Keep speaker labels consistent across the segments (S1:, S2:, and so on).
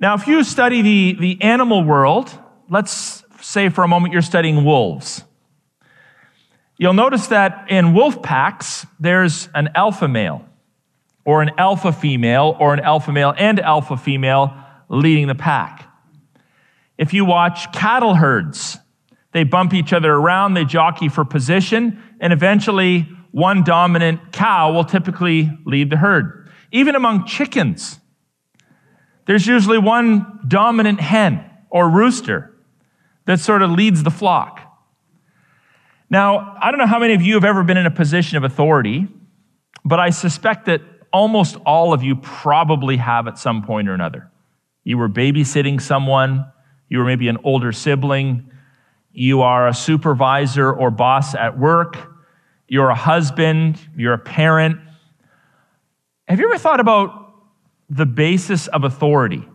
S1: Now, if you study the, the animal world, let's say for a moment you're studying wolves. You'll notice that in wolf packs, there's an alpha male, or an alpha female, or an alpha male and alpha female leading the pack. If you watch cattle herds, they bump each other around, they jockey for position, and eventually one dominant cow will typically lead the herd. Even among chickens, there's usually one dominant hen or rooster that sort of leads the flock. Now, I don't know how many of you have ever been in a position of authority, but I suspect that almost all of you probably have at some point or another. You were babysitting someone, you were maybe an older sibling, you are a supervisor or boss at work, you're a husband, you're a parent. Have you ever thought about the basis of authority?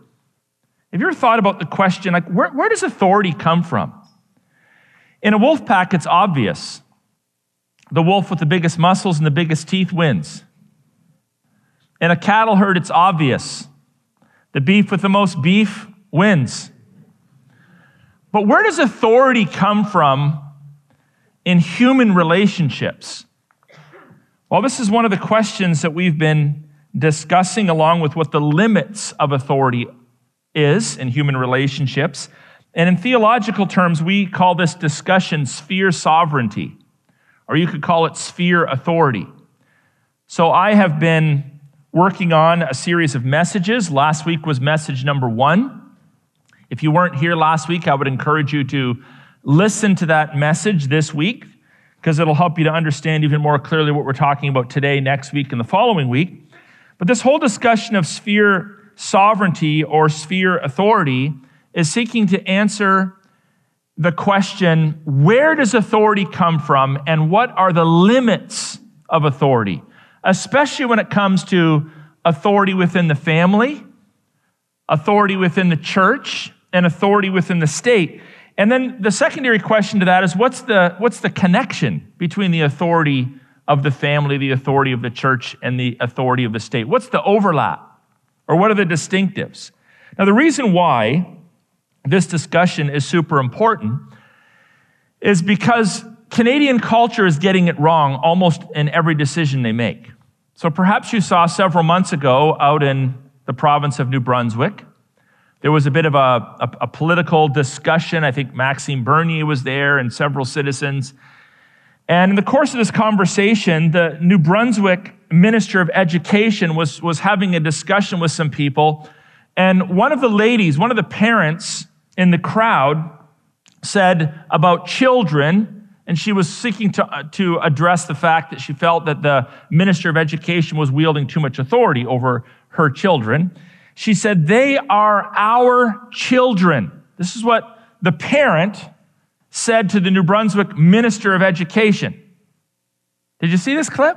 S1: Have you ever thought about the question, like, where, where does authority come from? In a wolf pack, it's obvious. The wolf with the biggest muscles and the biggest teeth wins. In a cattle herd, it's obvious. The beef with the most beef wins. But where does authority come from in human relationships? Well, this is one of the questions that we've been discussing along with what the limits of authority is in human relationships. And in theological terms, we call this discussion sphere sovereignty, or you could call it sphere authority. So I have been working on a series of messages. Last week was message number one. If you weren't here last week, I would encourage you to listen to that message this week because it'll help you to understand even more clearly what we're talking about today, next week, and the following week. But this whole discussion of sphere sovereignty or sphere authority is seeking to answer the question where does authority come from and what are the limits of authority, especially when it comes to authority within the family, authority within the church, and authority within the state. And then the secondary question to that is what's the, what's the connection between the authority of the family, the authority of the church, and the authority of the state? What's the overlap? Or what are the distinctives? Now, the reason why this discussion is super important is because Canadian culture is getting it wrong almost in every decision they make. So perhaps you saw several months ago out in the province of New Brunswick, there was a bit of a, a, a political discussion. I think Maxime Bernier was there and several citizens. And in the course of this conversation, the New Brunswick Minister of Education was, was having a discussion with some people. And one of the ladies, one of the parents, in the crowd said about children, and she was seeking to, uh, to address the fact that she felt that the minister of education was wielding too much authority over her children. She said, They are our children. This is what the parent said to the New Brunswick minister of education. Did you see this clip?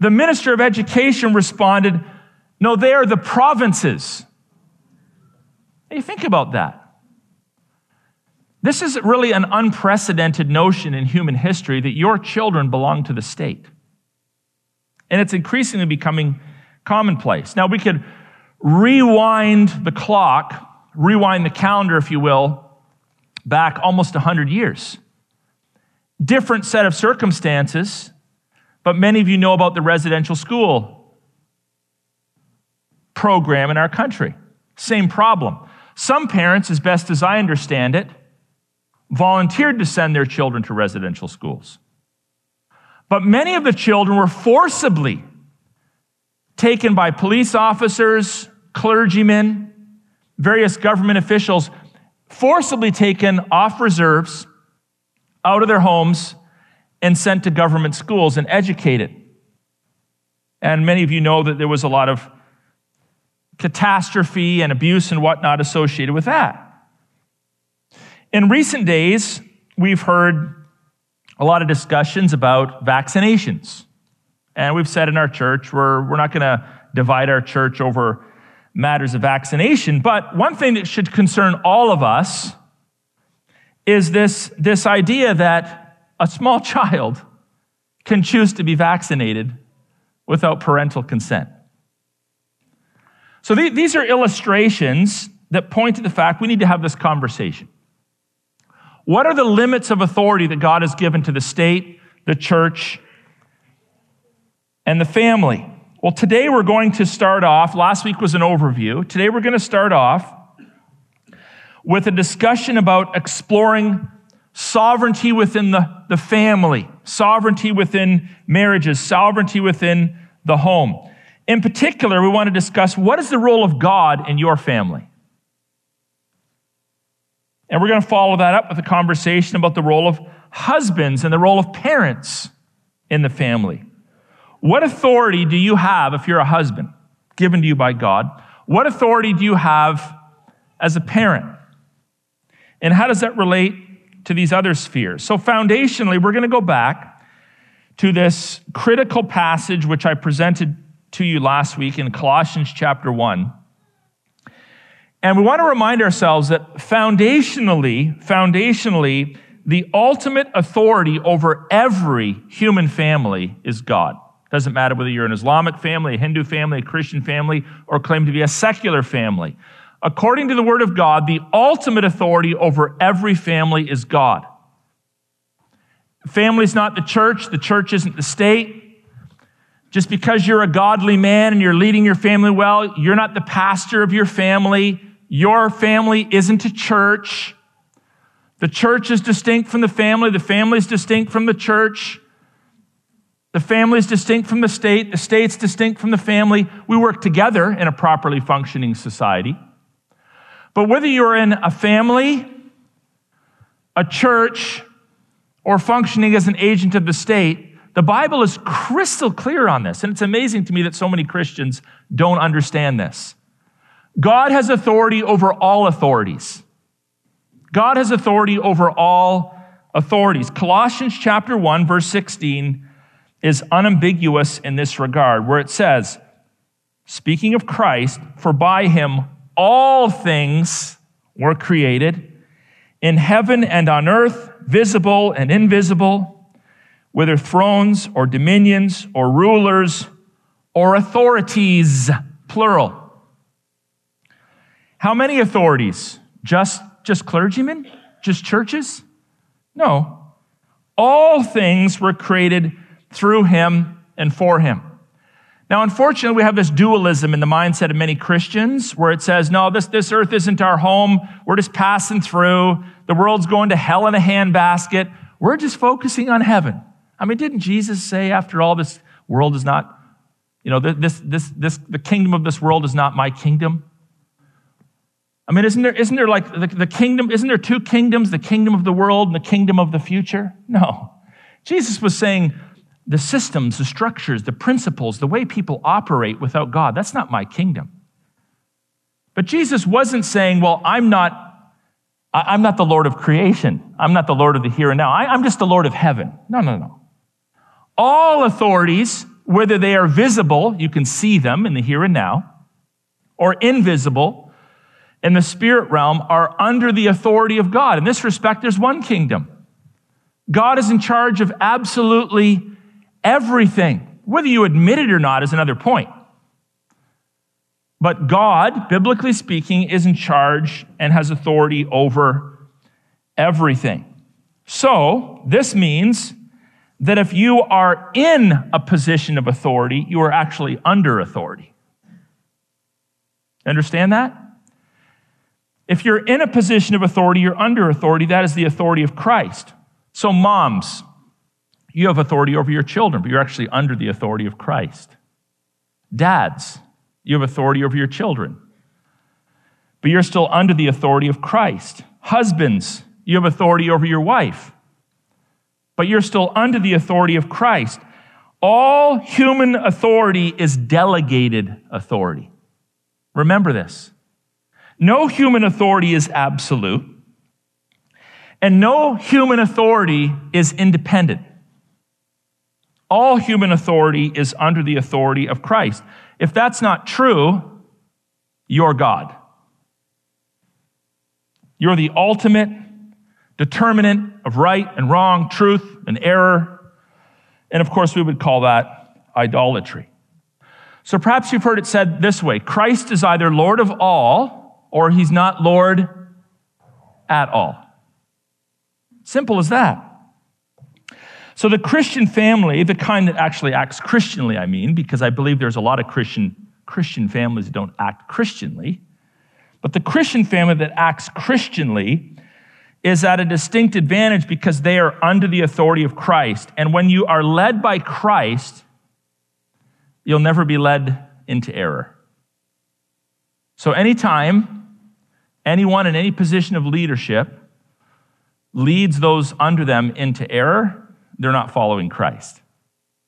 S1: The minister of education responded, No, they are the provinces. You think about that. This is really an unprecedented notion in human history that your children belong to the state. And it's increasingly becoming commonplace. Now, we could rewind the clock, rewind the calendar, if you will, back almost 100 years. Different set of circumstances, but many of you know about the residential school program in our country. Same problem. Some parents, as best as I understand it, volunteered to send their children to residential schools. But many of the children were forcibly taken by police officers, clergymen, various government officials, forcibly taken off reserves, out of their homes, and sent to government schools and educated. And many of you know that there was a lot of catastrophe and abuse and whatnot associated with that. In recent days, we've heard a lot of discussions about vaccinations. And we've said in our church, we're, we're not going to divide our church over matters of vaccination. But one thing that should concern all of us is this, this idea that a small child can choose to be vaccinated without parental consent. So these are illustrations that point to the fact we need to have this conversation. What are the limits of authority that God has given to the state, the church, and the family? Well, today we're going to start off. Last week was an overview. Today we're going to start off with a discussion about exploring sovereignty within the, the family, sovereignty within marriages, sovereignty within the home. In particular, we want to discuss what is the role of God in your family? And we're going to follow that up with a conversation about the role of husbands and the role of parents in the family. What authority do you have if you're a husband given to you by God? What authority do you have as a parent? And how does that relate to these other spheres? So, foundationally, we're going to go back to this critical passage which I presented to you last week in Colossians chapter 1. And we want to remind ourselves that foundationally, foundationally, the ultimate authority over every human family is God. Doesn't matter whether you're an Islamic family, a Hindu family, a Christian family, or claim to be a secular family. According to the Word of God, the ultimate authority over every family is God. Family is not the church, the church isn't the state. Just because you're a godly man and you're leading your family well, you're not the pastor of your family. Your family isn't a church. The church is distinct from the family. The family is distinct from the church. The family is distinct from the state. The state's distinct from the family. We work together in a properly functioning society. But whether you're in a family, a church, or functioning as an agent of the state, the Bible is crystal clear on this. And it's amazing to me that so many Christians don't understand this. God has authority over all authorities. God has authority over all authorities. Colossians chapter 1 verse 16 is unambiguous in this regard where it says, speaking of Christ, for by him all things were created in heaven and on earth, visible and invisible, whether thrones or dominions or rulers or authorities, plural. How many authorities? Just, just clergymen? Just churches? No. All things were created through him and for him. Now, unfortunately, we have this dualism in the mindset of many Christians where it says, no, this, this earth isn't our home. We're just passing through. The world's going to hell in a handbasket. We're just focusing on heaven. I mean, didn't Jesus say, after all, this world is not, you know, this, this, this, the kingdom of this world is not my kingdom? I mean, isn't there, isn't there like the, the kingdom, isn't there two kingdoms, the kingdom of the world and the kingdom of the future? No. Jesus was saying the systems, the structures, the principles, the way people operate without God, that's not my kingdom. But Jesus wasn't saying, well, I'm not, I'm not the Lord of creation. I'm not the Lord of the here and now. I, I'm just the Lord of heaven. No, no, no. All authorities, whether they are visible, you can see them in the here and now, or invisible, in the spirit realm are under the authority of God. In this respect, there's one kingdom. God is in charge of absolutely everything. Whether you admit it or not is another point. But God, biblically speaking, is in charge and has authority over everything. So, this means that if you are in a position of authority, you are actually under authority. Understand that? If you're in a position of authority, you're under authority. That is the authority of Christ. So, moms, you have authority over your children, but you're actually under the authority of Christ. Dads, you have authority over your children, but you're still under the authority of Christ. Husbands, you have authority over your wife, but you're still under the authority of Christ. All human authority is delegated authority. Remember this. No human authority is absolute, and no human authority is independent. All human authority is under the authority of Christ. If that's not true, you're God. You're the ultimate determinant of right and wrong, truth and error. And of course, we would call that idolatry. So perhaps you've heard it said this way Christ is either Lord of all or he's not Lord at all. Simple as that. So the Christian family, the kind that actually acts Christianly, I mean, because I believe there's a lot of Christian, Christian families that don't act Christianly, but the Christian family that acts Christianly is at a distinct advantage because they are under the authority of Christ. And when you are led by Christ, you'll never be led into error. So, anytime anyone in any position of leadership leads those under them into error, they're not following Christ.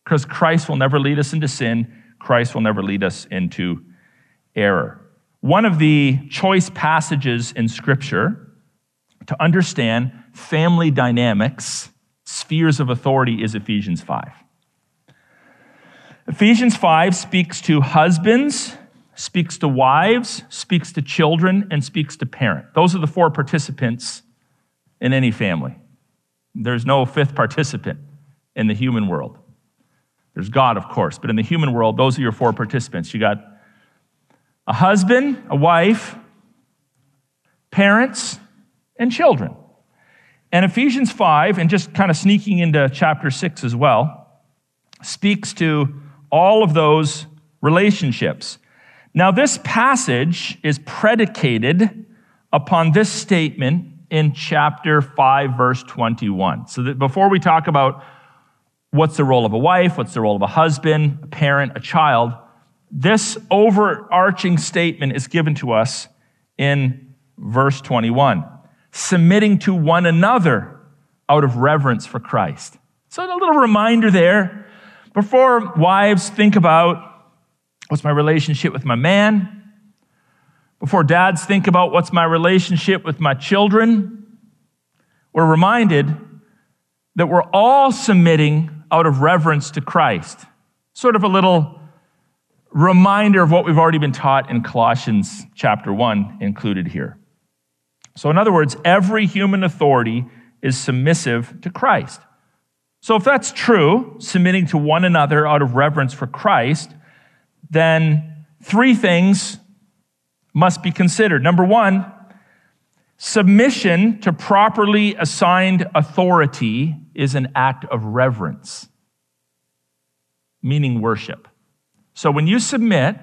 S1: Because Christ will never lead us into sin, Christ will never lead us into error. One of the choice passages in Scripture to understand family dynamics, spheres of authority, is Ephesians 5. Ephesians 5 speaks to husbands, speaks to wives, speaks to children, and speaks to parent. Those are the four participants in any family. There's no fifth participant in the human world. There's God, of course, but in the human world, those are your four participants. You got a husband, a wife, parents, and children. And Ephesians 5, and just kind of sneaking into chapter 6 as well, speaks to all of those relationships. Now, this passage is predicated upon this statement in chapter 5, verse 21. So that before we talk about what's the role of a wife, what's the role of a husband, a parent, a child, this overarching statement is given to us in verse 21 submitting to one another out of reverence for Christ. So, a little reminder there before wives think about what's my relationship with my man, before dads think about what's my relationship with my children, we're reminded that we're all submitting out of reverence to Christ. Sort of a little reminder of what we've already been taught in Colossians chapter 1 included here. So, in other words, every human authority is submissive to Christ. So, if that's true, submitting to one another out of reverence for Christ, then three things must be considered. Number one, submission to properly assigned authority is an act of reverence, meaning worship. So, when you submit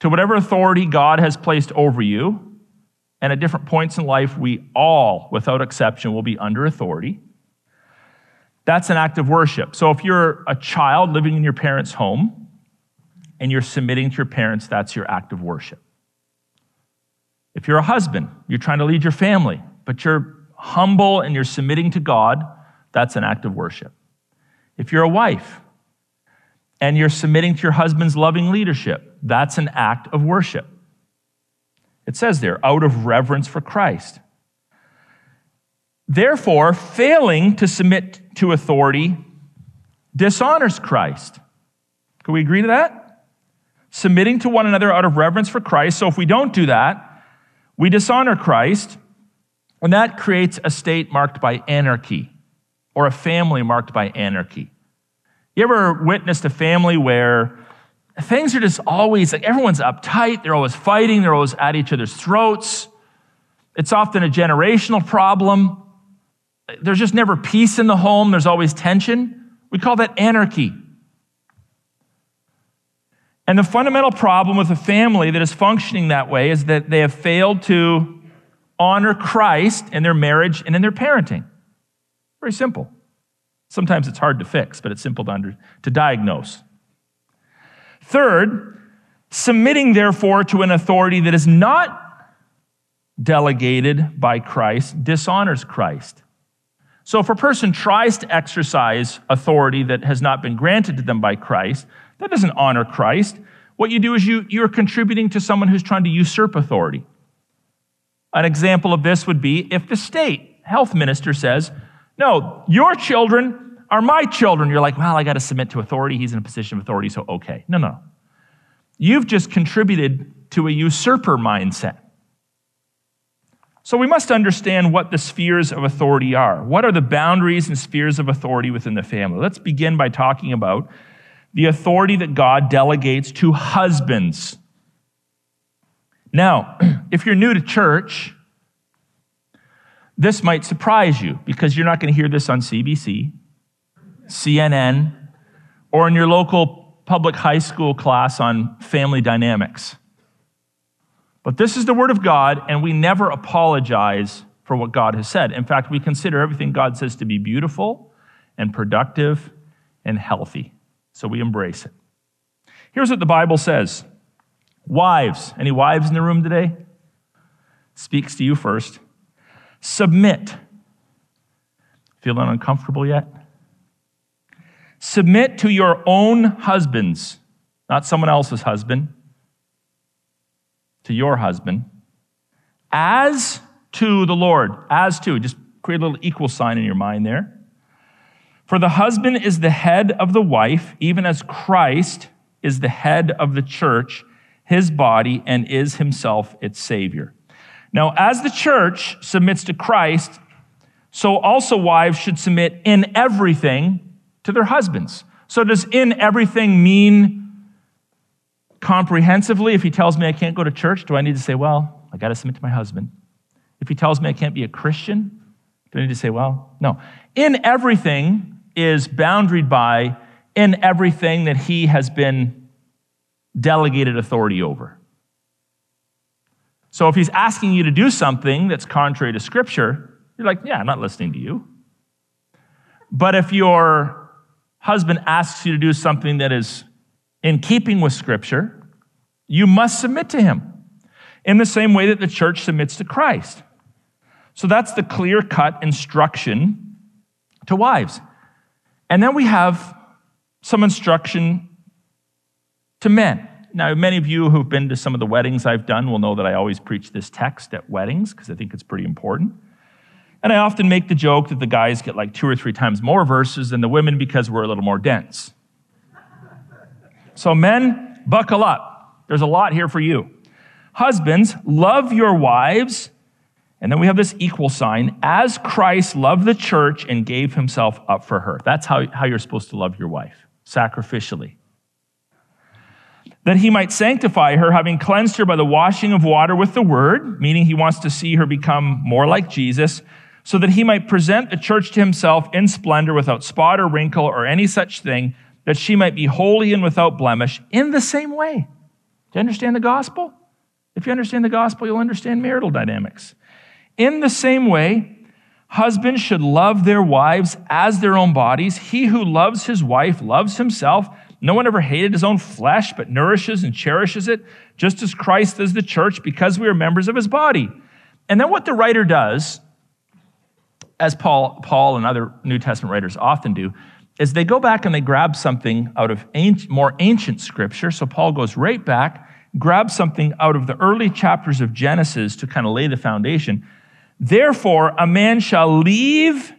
S1: to whatever authority God has placed over you, and at different points in life, we all, without exception, will be under authority. That's an act of worship. So if you're a child living in your parents' home and you're submitting to your parents, that's your act of worship. If you're a husband, you're trying to lead your family, but you're humble and you're submitting to God, that's an act of worship. If you're a wife and you're submitting to your husband's loving leadership, that's an act of worship. It says there, out of reverence for Christ. Therefore, failing to submit to authority dishonors Christ. Can we agree to that? Submitting to one another out of reverence for Christ. So if we don't do that, we dishonor Christ, and that creates a state marked by anarchy or a family marked by anarchy. You ever witnessed a family where things are just always like everyone's uptight, they're always fighting, they're always at each other's throats. It's often a generational problem. There's just never peace in the home, there's always tension. We call that anarchy. And the fundamental problem with a family that is functioning that way is that they have failed to honor Christ in their marriage and in their parenting. Very simple. Sometimes it's hard to fix, but it's simple to, under, to diagnose. Third, submitting therefore to an authority that is not delegated by Christ dishonors Christ. So if a person tries to exercise authority that has not been granted to them by Christ, that doesn't honor Christ. What you do is you, you're contributing to someone who's trying to usurp authority. An example of this would be if the state health minister says, No, your children are my children. You're like, well, I got to submit to authority. He's in a position of authority, so okay. No, no. You've just contributed to a usurper mindset. So we must understand what the spheres of authority are. What are the boundaries and spheres of authority within the family? Let's begin by talking about the authority that God delegates to husbands. Now, if you're new to church, this might surprise you because you're not going to hear this on CBC, CNN, or in your local public high school class on family dynamics. But this is the Word of God, and we never apologize for what God has said. In fact, we consider everything God says to be beautiful and productive and healthy. So we embrace it. Here's what the Bible says Wives, any wives in the room today? Speaks to you first. Submit. Feeling uncomfortable yet? Submit to your own husbands, not someone else's husband, to your husband, as to the Lord. As to, just create a little equal sign in your mind there. For the husband is the head of the wife, even as Christ is the head of the church, his body, and is himself its Savior. Now, as the church submits to Christ, so also wives should submit in everything to their husbands. So, does in everything mean comprehensively? If he tells me I can't go to church, do I need to say, well, I got to submit to my husband? If he tells me I can't be a Christian, do I need to say, well, no. In everything is boundaried by in everything that he has been delegated authority over. So if he's asking you to do something that's contrary to Scripture, you're like, yeah, I'm not listening to you. But if your husband asks you to do something that is in keeping with Scripture, you must submit to him in the same way that the church submits to Christ. So that's the clear cut instruction to wives. And then we have some instruction to men. Now, many of you who've been to some of the weddings I've done will know that I always preach this text at weddings because I think it's pretty important. And I often make the joke that the guys get like two or three times more verses than the women because we're a little more dense. So, men, buckle up. There's a lot here for you. Husbands, love your wives. And then we have this equal sign as Christ loved the church and gave himself up for her. That's how, how you're supposed to love your wife, sacrificially that he might sanctify her, having cleansed her by the washing of water with the word, meaning he wants to see her become more like Jesus, so that he might present the church to himself in splendor without spot or wrinkle or any such thing, that she might be holy and without blemish in the same way. Do you understand the gospel? If you understand the gospel, you'll understand marital dynamics. In the same way, husbands should love their wives as their own bodies. He who loves his wife loves himself. No one ever hated his own flesh, but nourishes and cherishes it, just as Christ does the church, because we are members of his body. And then what the writer does, as Paul, Paul and other New Testament writers often do, is they go back and they grab something out of ancient, more ancient scripture. So Paul goes right back, grabs something out of the early chapters of Genesis to kind of lay the foundation. Therefore, a man shall leave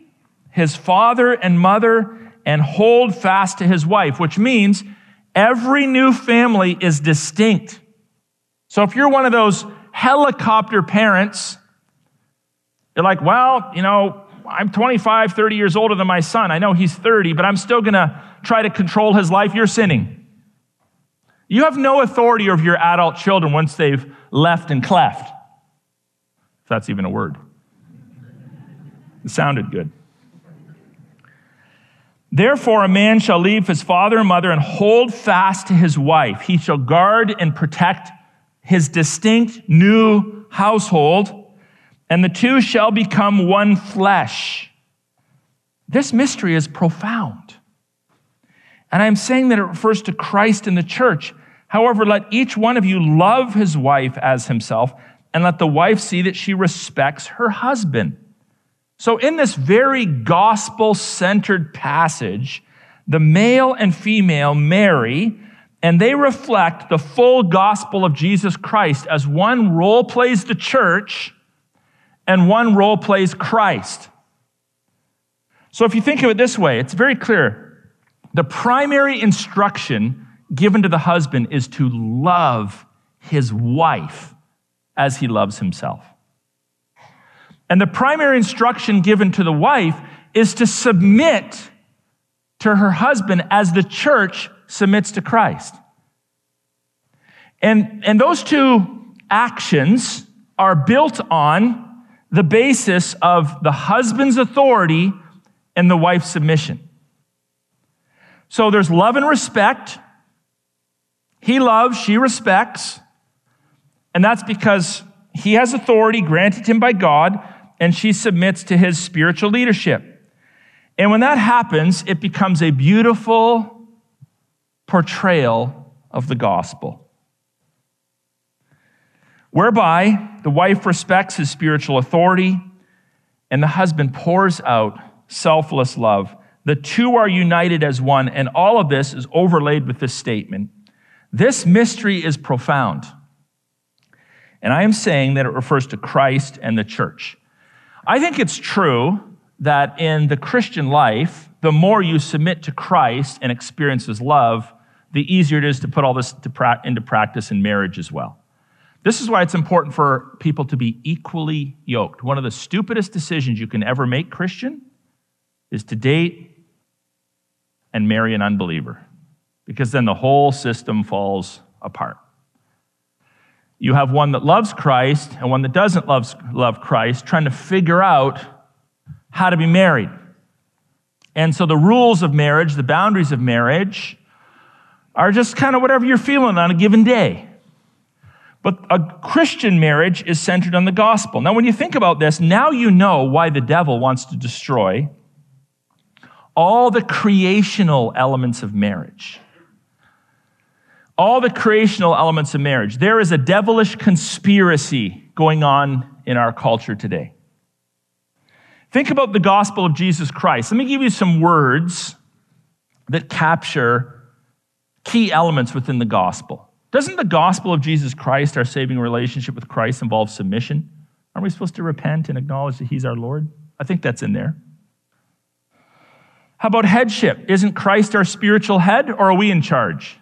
S1: his father and mother and hold fast to his wife, which means every new family is distinct. So if you're one of those helicopter parents, you're like, well, you know, I'm 25, 30 years older than my son. I know he's 30, but I'm still going to try to control his life. You're sinning. You have no authority over your adult children once they've left and cleft. If that's even a word. It sounded good. Therefore, a man shall leave his father and mother and hold fast to his wife. He shall guard and protect his distinct new household, and the two shall become one flesh. This mystery is profound. And I'm saying that it refers to Christ and the church. However, let each one of you love his wife as himself, and let the wife see that she respects her husband. So, in this very gospel centered passage, the male and female marry, and they reflect the full gospel of Jesus Christ as one role plays the church and one role plays Christ. So, if you think of it this way, it's very clear. The primary instruction given to the husband is to love his wife as he loves himself. And the primary instruction given to the wife is to submit to her husband as the church submits to Christ. And, and those two actions are built on the basis of the husband's authority and the wife's submission. So there's love and respect. He loves, she respects. And that's because he has authority granted him by God, and she submits to his spiritual leadership. And when that happens, it becomes a beautiful portrayal of the gospel whereby the wife respects his spiritual authority and the husband pours out selfless love. The two are united as one, and all of this is overlaid with this statement. This mystery is profound. And I am saying that it refers to Christ and the church. I think it's true that in the Christian life, the more you submit to Christ and experience his love, the easier it is to put all this into practice in marriage as well. This is why it's important for people to be equally yoked. One of the stupidest decisions you can ever make, Christian, is to date and marry an unbeliever, because then the whole system falls apart. You have one that loves Christ and one that doesn't love, love Christ trying to figure out how to be married. And so the rules of marriage, the boundaries of marriage, are just kind of whatever you're feeling on a given day. But a Christian marriage is centered on the gospel. Now, when you think about this, now you know why the devil wants to destroy all the creational elements of marriage. All the creational elements of marriage. There is a devilish conspiracy going on in our culture today. Think about the gospel of Jesus Christ. Let me give you some words that capture key elements within the gospel. Doesn't the gospel of Jesus Christ, our saving relationship with Christ, involve submission? Aren't we supposed to repent and acknowledge that He's our Lord? I think that's in there. How about headship? Isn't Christ our spiritual head, or are we in charge?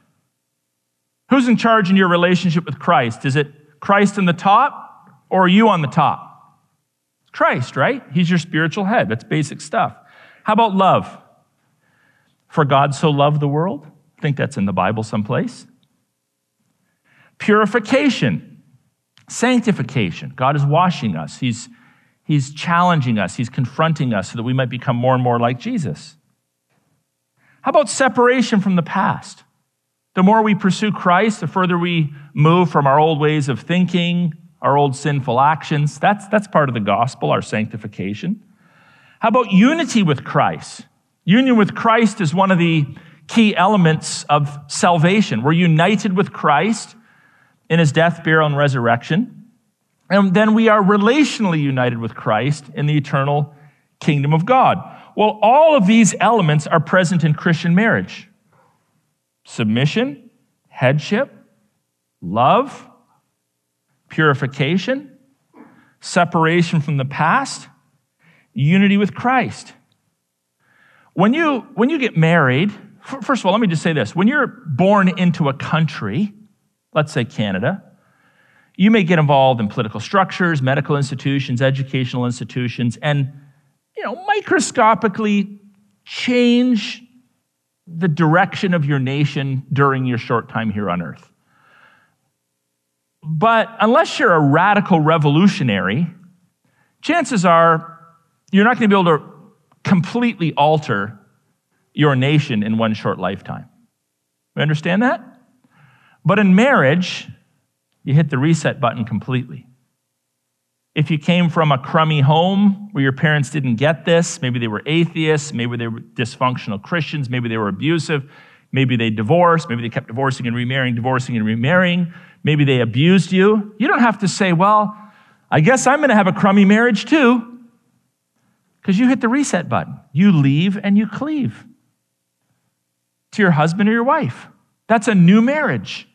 S1: Who's in charge in your relationship with Christ? Is it Christ in the top, or are you on the top? Christ, right? He's your spiritual head. That's basic stuff. How about love? For God so loved the world? I think that's in the Bible someplace purification, sanctification. God is washing us, He's, he's challenging us, He's confronting us so that we might become more and more like Jesus. How about separation from the past? The more we pursue Christ, the further we move from our old ways of thinking, our old sinful actions. That's, that's part of the gospel, our sanctification. How about unity with Christ? Union with Christ is one of the key elements of salvation. We're united with Christ in his death, burial, and resurrection. And then we are relationally united with Christ in the eternal kingdom of God. Well, all of these elements are present in Christian marriage submission, headship, love, purification, separation from the past, unity with Christ. When you, when you get married, first of all, let me just say this. When you're born into a country, let's say Canada, you may get involved in political structures, medical institutions, educational institutions, and you know, microscopically change the direction of your nation during your short time here on earth. But unless you're a radical revolutionary, chances are you're not going to be able to completely alter your nation in one short lifetime. You understand that? But in marriage, you hit the reset button completely. If you came from a crummy home where your parents didn't get this, maybe they were atheists, maybe they were dysfunctional Christians, maybe they were abusive, maybe they divorced, maybe they kept divorcing and remarrying, divorcing and remarrying, maybe they abused you. You don't have to say, well, I guess I'm going to have a crummy marriage too, because you hit the reset button. You leave and you cleave to your husband or your wife. That's a new marriage.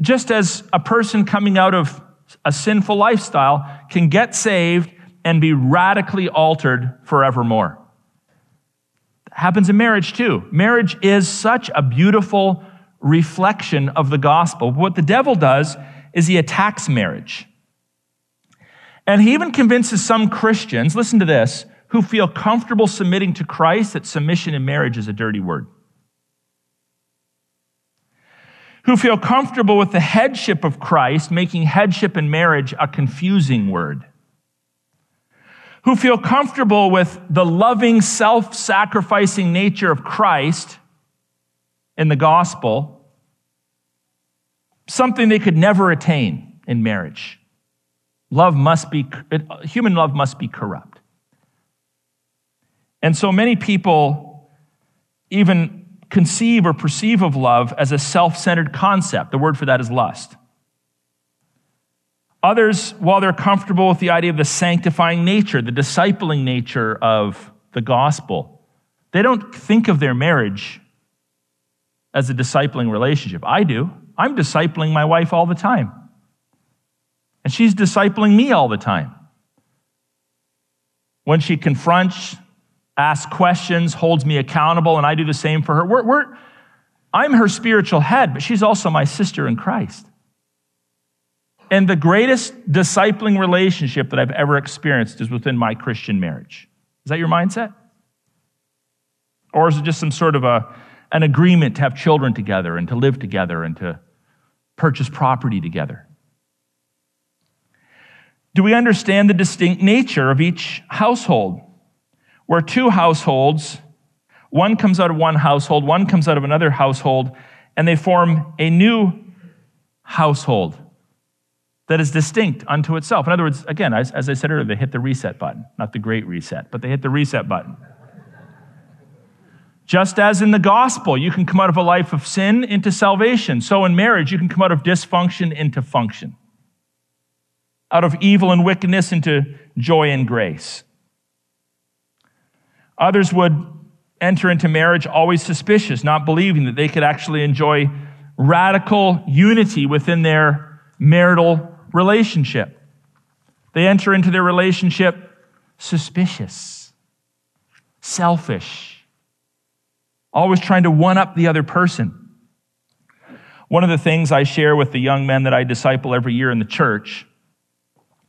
S1: Just as a person coming out of a sinful lifestyle can get saved and be radically altered forevermore. That happens in marriage too. Marriage is such a beautiful reflection of the gospel. What the devil does is he attacks marriage. And he even convinces some Christians, listen to this, who feel comfortable submitting to Christ that submission in marriage is a dirty word. Who feel comfortable with the headship of Christ, making headship in marriage a confusing word, who feel comfortable with the loving, self sacrificing nature of Christ in the gospel, something they could never attain in marriage. Love must be, human love must be corrupt. And so many people even conceive or perceive of love as a self centered concept. The word for that is lust. Others, while they're comfortable with the idea of the sanctifying nature, the discipling nature of the gospel, they don't think of their marriage as a discipling relationship. I do. I'm discipling my wife all the time. And she's discipling me all the time. When she confronts, asks questions, holds me accountable, and I do the same for her, we're, we're, I'm her spiritual head, but she's also my sister in Christ. And the greatest discipling relationship that I've ever experienced is within my Christian marriage. Is that your mindset? Or is it just some sort of a, an agreement to have children together and to live together and to purchase property together? Do we understand the distinct nature of each household? Where two households, one comes out of one household, one comes out of another household, and they form a new household that is distinct unto itself. In other words, again, as, as I said earlier, they hit the reset button, not the great reset, but they hit the reset button. Just as in the gospel, you can come out of a life of sin into salvation. So in marriage, you can come out of dysfunction into function out of evil and wickedness into joy and grace. Others would enter into marriage always suspicious, not believing that they could actually enjoy radical unity within their marital relationship. They enter into their relationship suspicious, selfish, always trying to one up the other person. One of the things I share with the young men that I disciple every year in the church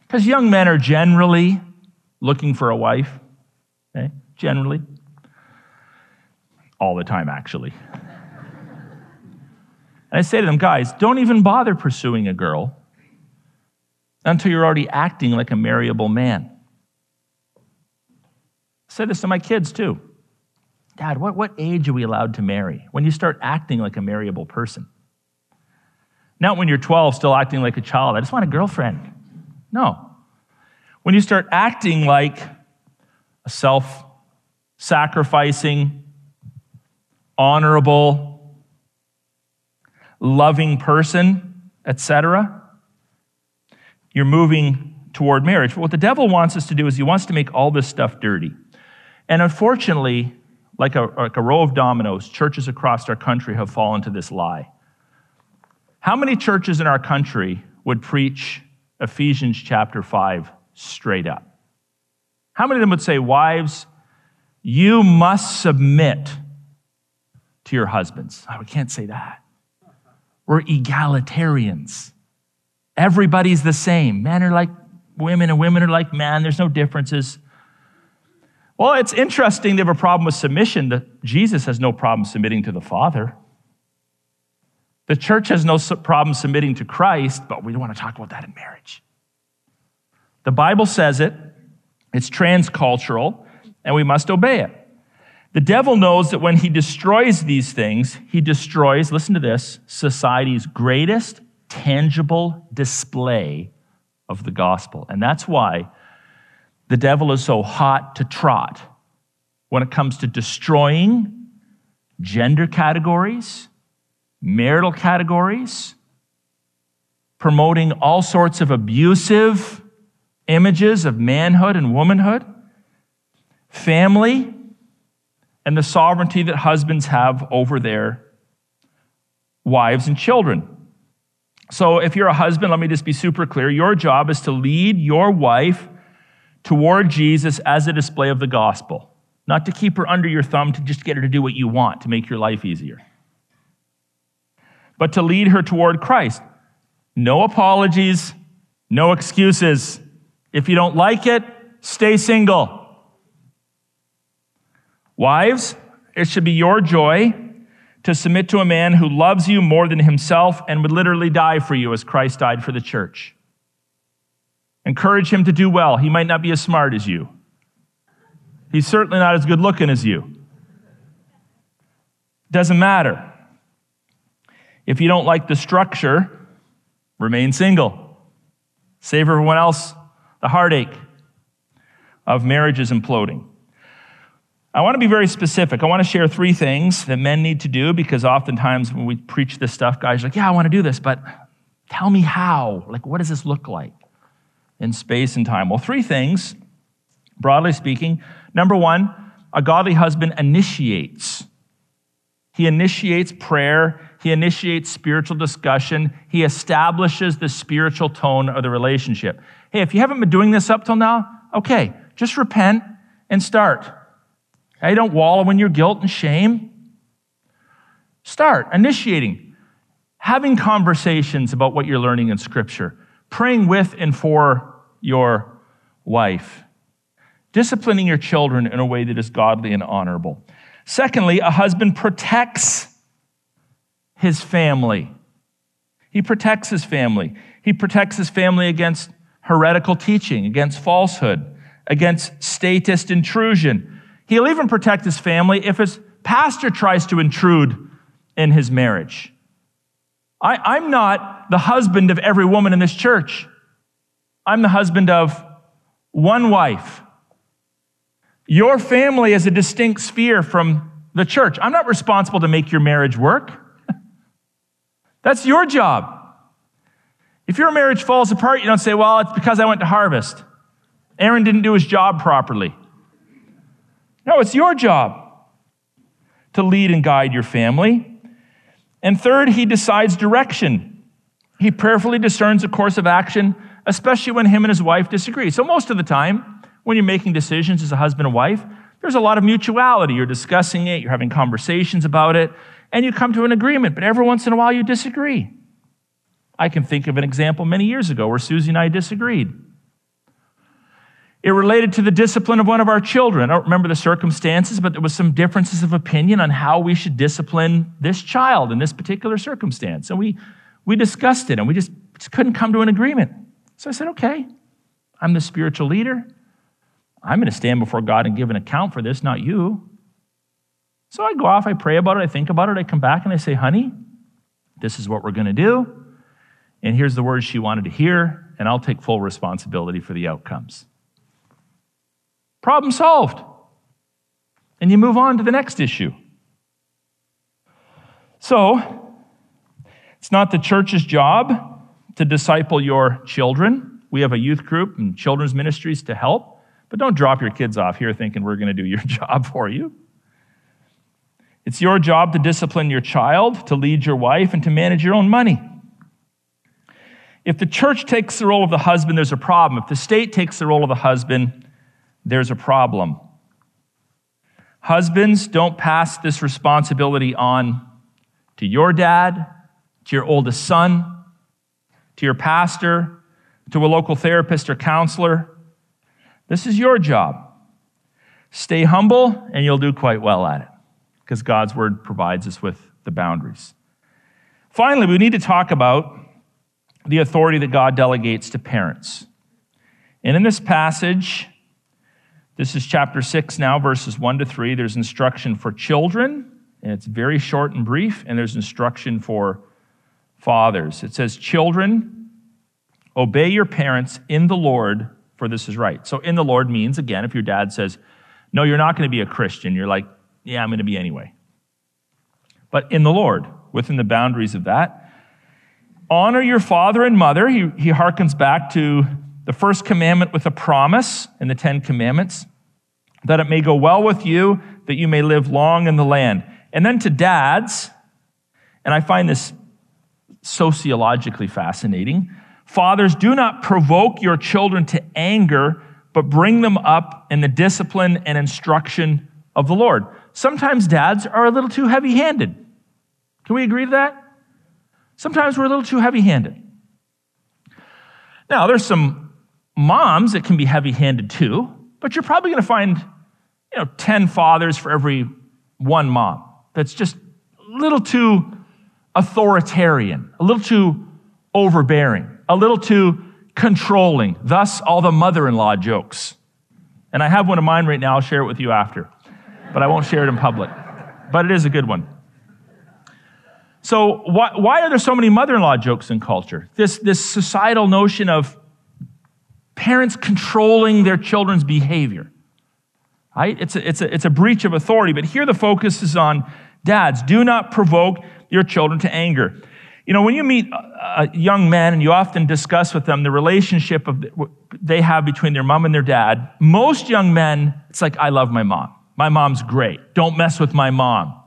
S1: because young men are generally looking for a wife, okay? Generally. All the time, actually. And I say to them, guys, don't even bother pursuing a girl until you're already acting like a marriable man. I say this to my kids too. Dad, what, what age are we allowed to marry? When you start acting like a marriable person. Not when you're 12, still acting like a child. I just want a girlfriend. No. When you start acting like a self sacrificing, honorable, loving person, etc., you're moving toward marriage. But what the devil wants us to do is he wants to make all this stuff dirty. And unfortunately, like a, like a row of dominoes, churches across our country have fallen to this lie. How many churches in our country would preach Ephesians chapter 5 straight up. How many of them would say, Wives, you must submit to your husbands? Oh, we can't say that. We're egalitarians. Everybody's the same. Men are like women, and women are like men. There's no differences. Well, it's interesting they have a problem with submission. That Jesus has no problem submitting to the Father. The church has no problem submitting to Christ, but we don't want to talk about that in marriage. The Bible says it, it's transcultural, and we must obey it. The devil knows that when he destroys these things, he destroys, listen to this, society's greatest tangible display of the gospel. And that's why the devil is so hot to trot when it comes to destroying gender categories, marital categories, promoting all sorts of abusive images of manhood and womanhood, family, and the sovereignty that husbands have over their wives and children. So, if you're a husband, let me just be super clear. Your job is to lead your wife toward Jesus as a display of the gospel, not to keep her under your thumb to just get her to do what you want to make your life easier, but to lead her toward Christ. No apologies, no excuses. If you don't like it, stay single. Wives, it should be your joy to submit to a man who loves you more than himself and would literally die for you as Christ died for the church. Encourage him to do well. He might not be as smart as you. He's certainly not as good looking as you. Doesn't matter. If you don't like the structure, remain single. Save everyone else the heartache of marriages imploding. I want to be very specific. I want to share three things that men need to do because oftentimes when we preach this stuff, guys are like, yeah, I want to do this, but tell me how. Like, what does this look like in space and time? Well, three things, broadly speaking. Number one, a godly husband initiates. He initiates prayer. He initiates spiritual discussion. He establishes the spiritual tone of the relationship. Hey, if you haven't been doing this up till now, okay, just repent and start. Okay, don't wallow in your guilt and shame. Start initiating, having conversations about what you're learning in Scripture, praying with and for your wife, disciplining your children in a way that is godly and honorable. Secondly, a husband protects his family. He protects his family. He protects his family against heretical teaching, against falsehood, against statist intrusion He'll even protect his family if his pastor tries to intrude in his marriage. I, am not the husband of every woman in this church. I'm the husband of one wife. Your family is a distinct sphere from the church. I'm not responsible to make your marriage work. That's your job. If your marriage falls apart, you don't say, well, it's because I went to harvest. Aaron didn't do his job properly. No, it's your job to lead and guide your family. And third, he decides direction. He prayerfully discerns a course of action, especially when him and his wife disagree. So, most of the time, when you're making decisions as a husband and wife, there's a lot of mutuality. You're discussing it, you're having conversations about it, and you come to an agreement. But every once in a while, you disagree. I can think of an example many years ago where Susie and I disagreed. It related to the discipline of one of our children. I don't remember the circumstances, but there was some differences of opinion on how we should discipline this child in this particular circumstance. And we, we discussed it and we just, just couldn't come to an agreement. So I said, okay, I'm the spiritual leader. I'm going to stand before God and give an account for this, not you. So I go off, I pray about it, I think about it, I come back and I say, honey, this is what we're going to do. And here's the words she wanted to hear, and I'll take full responsibility for the outcomes. Problem solved. And you move on to the next issue. So, it's not the church's job to disciple your children. We have a youth group and children's ministries to help, but don't drop your kids off here thinking we're going to do your job for you. It's your job to discipline your child, to lead your wife, and to manage your own money. If the church takes the role of the husband, there's a problem. If the state takes the role of the husband, there's a problem. Husbands, don't pass this responsibility on to your dad, to your oldest son, to your pastor, to a local therapist or counselor. This is your job. Stay humble, and you'll do quite well at it because God's word provides us with the boundaries. Finally, we need to talk about the authority that God delegates to parents. And in this passage, this is chapter 6 now, verses 1 to 3. There's instruction for children, and it's very short and brief, and there's instruction for fathers. It says, Children, obey your parents in the Lord, for this is right. So, in the Lord means, again, if your dad says, No, you're not going to be a Christian, you're like, Yeah, I'm going to be anyway. But in the Lord, within the boundaries of that, honor your father and mother. He, he harkens back to the first commandment with a promise in the Ten Commandments that it may go well with you, that you may live long in the land. And then to dads, and I find this sociologically fascinating fathers, do not provoke your children to anger, but bring them up in the discipline and instruction of the Lord. Sometimes dads are a little too heavy handed. Can we agree to that? Sometimes we're a little too heavy handed. Now, there's some moms, it can be heavy handed too, but you're probably going to find, you know, 10 fathers for every one mom. That's just a little too authoritarian, a little too overbearing, a little too controlling. Thus, all the mother in law jokes. And I have one of mine right now. I'll share it with you after, but I won't share it in public. But it is a good one. So, why, why are there so many mother in law jokes in culture? This, this societal notion of parents controlling their children's behavior. Right? It's a, it's, a, it's a breach of authority, but here the focus is on dads. Do not provoke your children to anger. You know, when you meet a young men and you often discuss with them the relationship of they have between their mom and their dad, most young men, it's like, I love my mom. My mom's great. Don't mess with my mom.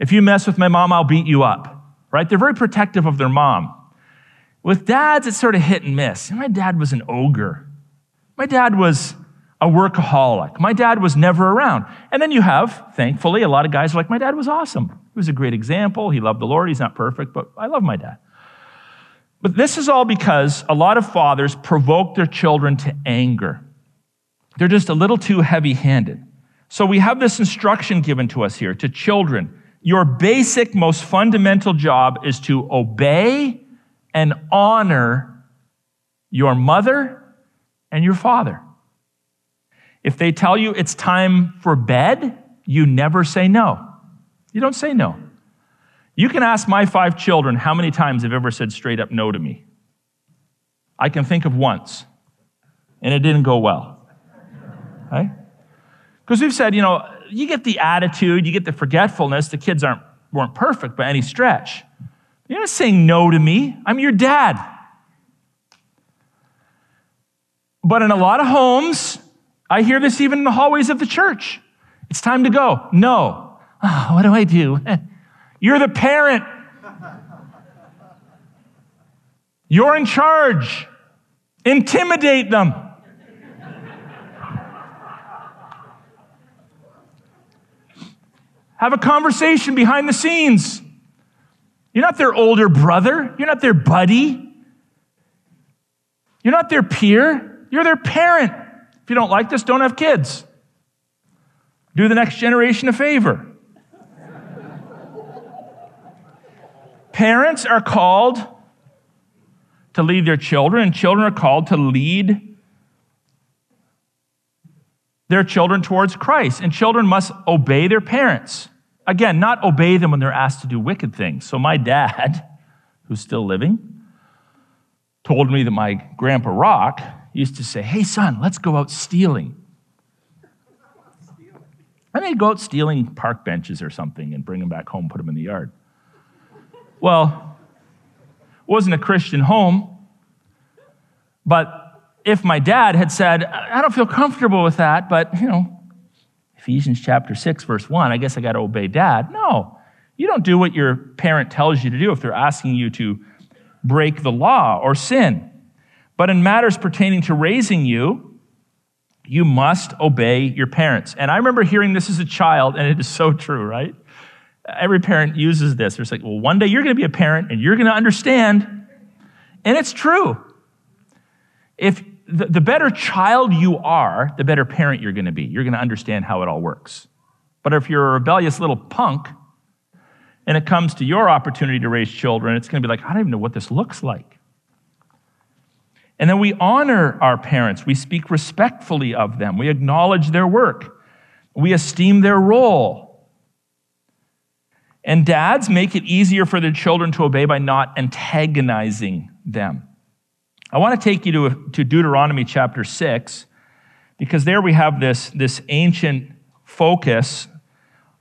S1: If you mess with my mom, I'll beat you up. Right? They're very protective of their mom. With dads, it's sort of hit and miss. My dad was an ogre. My dad was a workaholic. My dad was never around. And then you have, thankfully, a lot of guys like, my dad was awesome. He was a great example. He loved the Lord. He's not perfect, but I love my dad. But this is all because a lot of fathers provoke their children to anger. They're just a little too heavy handed. So we have this instruction given to us here to children. Your basic, most fundamental job is to obey and honor your mother and your father. If they tell you it's time for bed, you never say no. You don't say no. You can ask my five children how many times they've ever said straight up no to me. I can think of once, and it didn't go well. Right? Because we've said, you know, you get the attitude, you get the forgetfulness. The kids aren't, weren't perfect by any stretch. You're not saying no to me. I'm your dad. But in a lot of homes, I hear this even in the hallways of the church. It's time to go. No. Oh, what do I do? You're the parent. You're in charge. Intimidate them. Have a conversation behind the scenes. You're not their older brother. You're not their buddy. You're not their peer. You're their parent. If you don't like this, don't have kids. Do the next generation a favor. Parents are called to lead their children, and children are called to lead their children towards Christ. And children must obey their parents. Again, not obey them when they're asked to do wicked things. So, my dad, who's still living, told me that my grandpa Rock used to say, Hey, son, let's go out stealing. And they'd go out stealing park benches or something and bring them back home, put them in the yard. Well, wasn't a Christian home, but if my dad had said, I don't feel comfortable with that, but, you know, Ephesians chapter 6, verse 1, I guess I got to obey dad. No, you don't do what your parent tells you to do if they're asking you to break the law or sin. But in matters pertaining to raising you, you must obey your parents. And I remember hearing this as a child, and it is so true, right? Every parent uses this. They're like, well, one day you're going to be a parent and you're going to understand. And it's true. If the, the better child you are, the better parent you're going to be. You're going to understand how it all works. But if you're a rebellious little punk and it comes to your opportunity to raise children, it's going to be like, I don't even know what this looks like. And then we honor our parents. We speak respectfully of them. We acknowledge their work. We esteem their role. And dads make it easier for their children to obey by not antagonizing them. I want to take you to, to Deuteronomy chapter 6, because there we have this, this ancient focus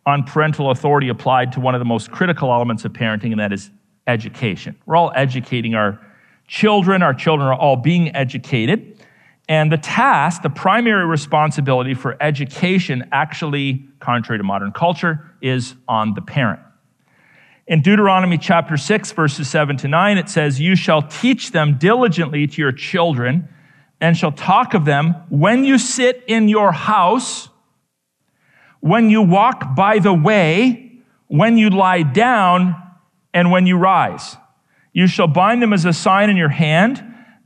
S1: on parental authority applied to one of the most critical elements of parenting, and that is education. We're all educating our children. Our children are all being educated. And the task, the primary responsibility for education, actually, contrary to modern culture, is on the parent. In Deuteronomy chapter 6, verses 7 to 9, it says, You shall teach them diligently to your children, and shall talk of them when you sit in your house, when you walk by the way, when you lie down, and when you rise. You shall bind them as a sign in your hand,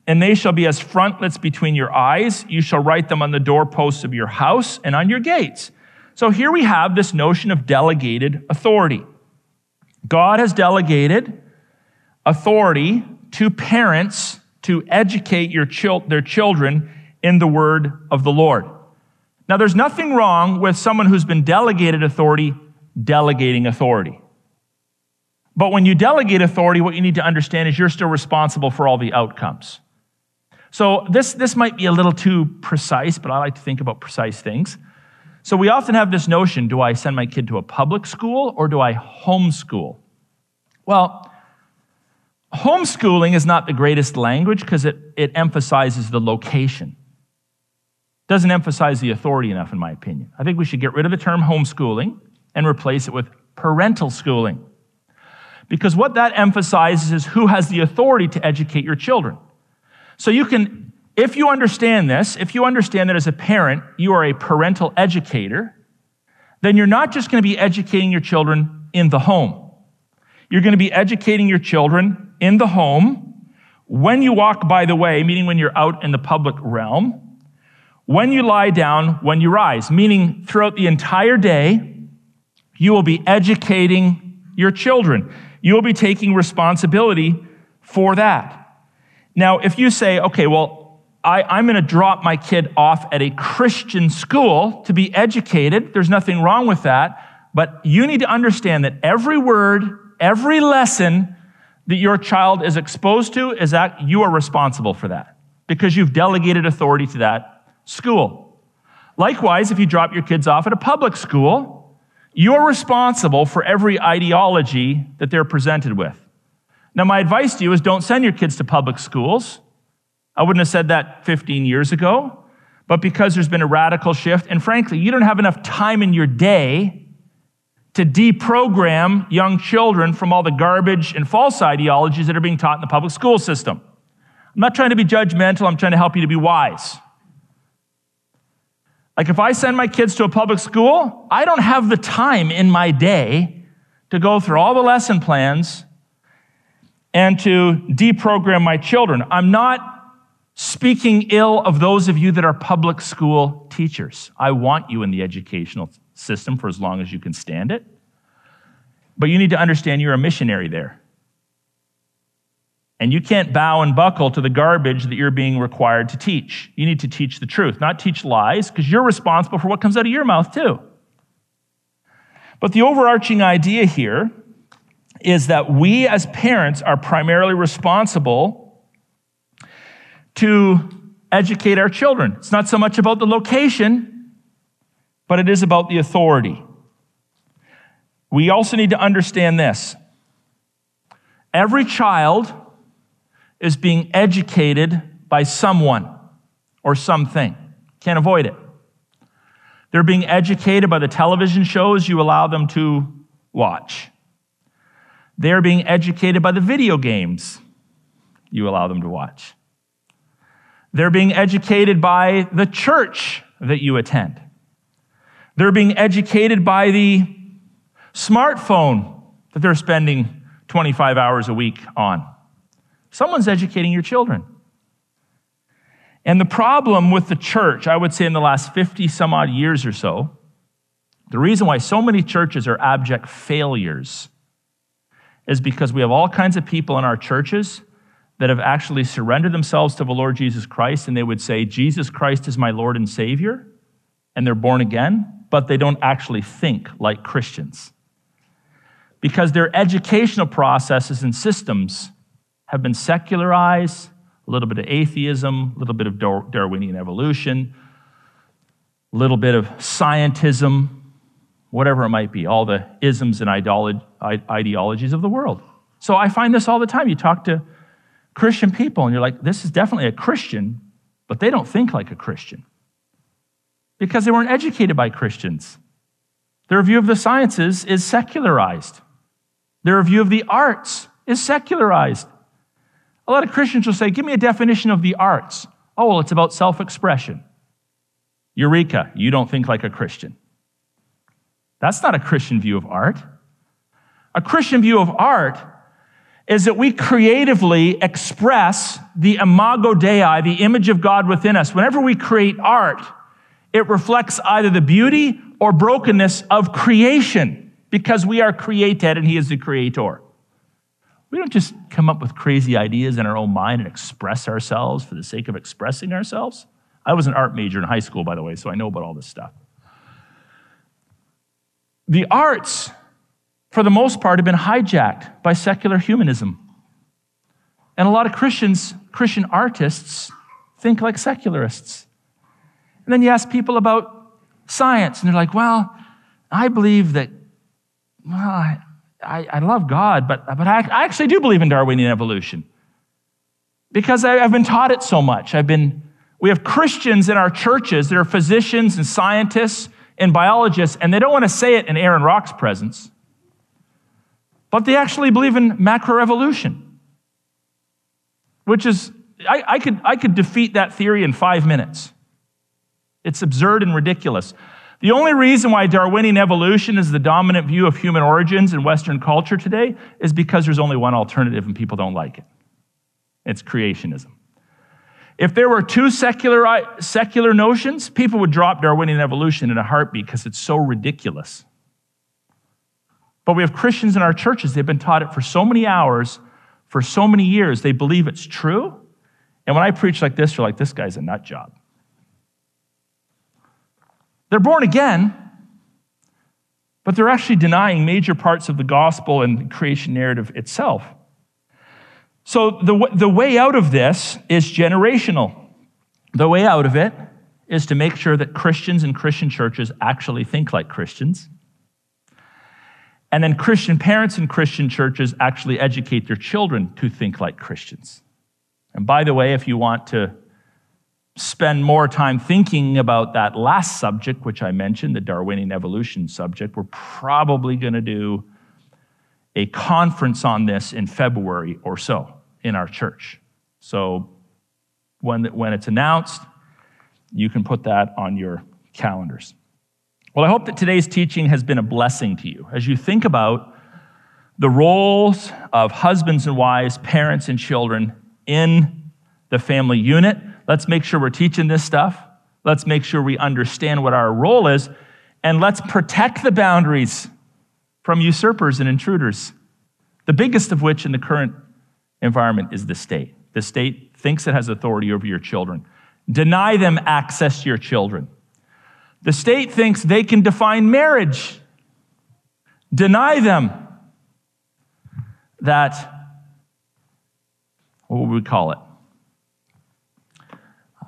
S1: and they shall be as frontlets between your eyes. You shall write them on the doorposts of your house and on your gates. So here we have this notion of delegated authority. God has delegated authority to parents to educate chil- their children in the word of the Lord. Now, there's nothing wrong with someone who's been delegated authority delegating authority. But when you delegate authority, what you need to understand is you're still responsible for all the outcomes. So this, this might be a little too precise, but I like to think about precise things. So we often have this notion do I send my kid to a public school or do I homeschool? Well, homeschooling is not the greatest language because it, it emphasizes the location. Doesn't emphasize the authority enough, in my opinion. I think we should get rid of the term homeschooling and replace it with parental schooling. Because what that emphasizes is who has the authority to educate your children. So you can, if you understand this, if you understand that as a parent, you are a parental educator, then you're not just going to be educating your children in the home. You're going to be educating your children in the home, when you walk by the way, meaning when you're out in the public realm, when you lie down, when you rise, meaning throughout the entire day, you will be educating your children. You will be taking responsibility for that. Now, if you say, okay, well, I, am going to drop my kid off at a Christian school to be educated, there's nothing wrong with that. But you need to understand that every word, every lesson that your child is exposed to is that you are responsible for that because you've delegated authority to that school. Likewise, if you drop your kids off at a public school, you're responsible for every ideology that they're presented with. Now, my advice to you is don't send your kids to public schools. I wouldn't have said that 15 years ago, but because there's been a radical shift, and frankly, you don't have enough time in your day to deprogram young children from all the garbage and false ideologies that are being taught in the public school system. I'm not trying to be judgmental, I'm trying to help you to be wise. Like if I send my kids to a public school, I don't have the time in my day to go through all the lesson plans and to deprogram my children. I'm not speaking ill of those of you that are public school teachers. I want you in the educational system for as long as you can stand it. But you need to understand you're a missionary there. And you can't bow and buckle to the garbage that you're being required to teach. You need to teach the truth, not teach lies, because you're responsible for what comes out of your mouth, too. But the overarching idea here is that we as parents are primarily responsible to educate our children. It's not so much about the location, but it is about the authority. We also need to understand this every child is being educated by someone or something. Can't avoid it. They're being educated by the television shows you allow them to watch. They're being educated by the video games you allow them to watch. They're being educated by the church that you attend. They're being educated by the smartphone that they're spending 25 hours a week on. Someone's educating your children. And the problem with the church, I would say in the last 50 some odd years or so, the reason why so many churches are abject failures is because we have all kinds of people in our churches that have actually surrendered themselves to the Lord Jesus Christ and they would say, Jesus Christ is my Lord and Savior, and they're born again, but they don't actually think like Christians. Because their educational processes and systems have been secularized, a little bit of atheism, a little bit of Darwinian evolution, a little bit of scientism, whatever it might be, all the isms and ideologies of the world. So I find this all the time. You talk to Christian people and you're like, this is definitely a Christian, but they don't think like a Christian because they weren't educated by Christians. Their view of the sciences is secularized, their view of the arts is secularized. A lot of Christians will say, Give me a definition of the arts. Oh, well, it's about self expression. Eureka, you don't think like a Christian. That's not a Christian view of art. A Christian view of art is that we creatively express the imago Dei, the image of God within us. Whenever we create art, it reflects either the beauty or brokenness of creation. because we are created and He is the creator. We don't just come up with crazy ideas in our own mind and express ourselves for the sake of expressing ourselves. I was an art major in high school, by the way, so I know about all this stuff. The arts, for the most part, have been hijacked by secular humanism. And a lot of Christians, Christian artists, think like secularists. And then you ask people about science, and they're like, well, I believe that, well, I, I love God, but, but I, I, actually do believe in Darwinian evolution because I, I've been taught it so much. I've been, we have Christians in our churches that are physicians and scientists and biologists, and they don't want to say it in Aaron Rock's presence, but they actually believe in macroevolution, which is, I, I, could, I could defeat that theory in five minutes. It's absurd and ridiculous. The only reason why Darwinian evolution is the dominant view of human origins in Western culture today is because there's only one alternative and people don't like it. It's creationism. If there were two secular, secular notions, people would drop Darwinian evolution in a heartbeat because it's so ridiculous. But we have Christians in our churches, they've been taught it for so many hours, for so many years, they believe it's true. And when I preach like this, you're like, this guy's a nut job. They're born again, but they're actually denying major parts of the gospel and the creation narrative itself. So the, the way out of this is generational. The way out of it is to make sure that Christians and Christian churches actually think like Christians. And then Christian parents and Christian churches actually educate their children to think like Christians. And by the way, if you want to spend more time thinking about that last subject, which I mentioned, the Darwinian evolution subject, we're probably going to do a conference on this in February or so in our church. So when, when it's announced, you can put that on your calendars. Well, I hope that today's teaching has been a blessing to you as you think about the roles of husbands and wives, parents and children in the family unit. Let's make sure we're teaching this stuff. Let's make sure we understand what our role is, and let's protect the boundaries from usurpers and intruders, the biggest of which in the current environment is the state. The state thinks it has authority over your children. Deny them access to your children. The state thinks they can define marriage. Deny them that, what would we call it?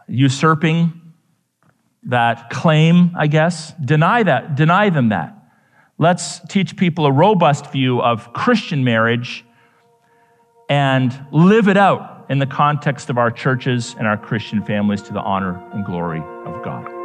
S1: Usurping that claim, I guess. Deny that, deny them that. Let's teach people a robust view of Christian marriage and live it out in the context of our churches and our Christian families to the honor and glory of God.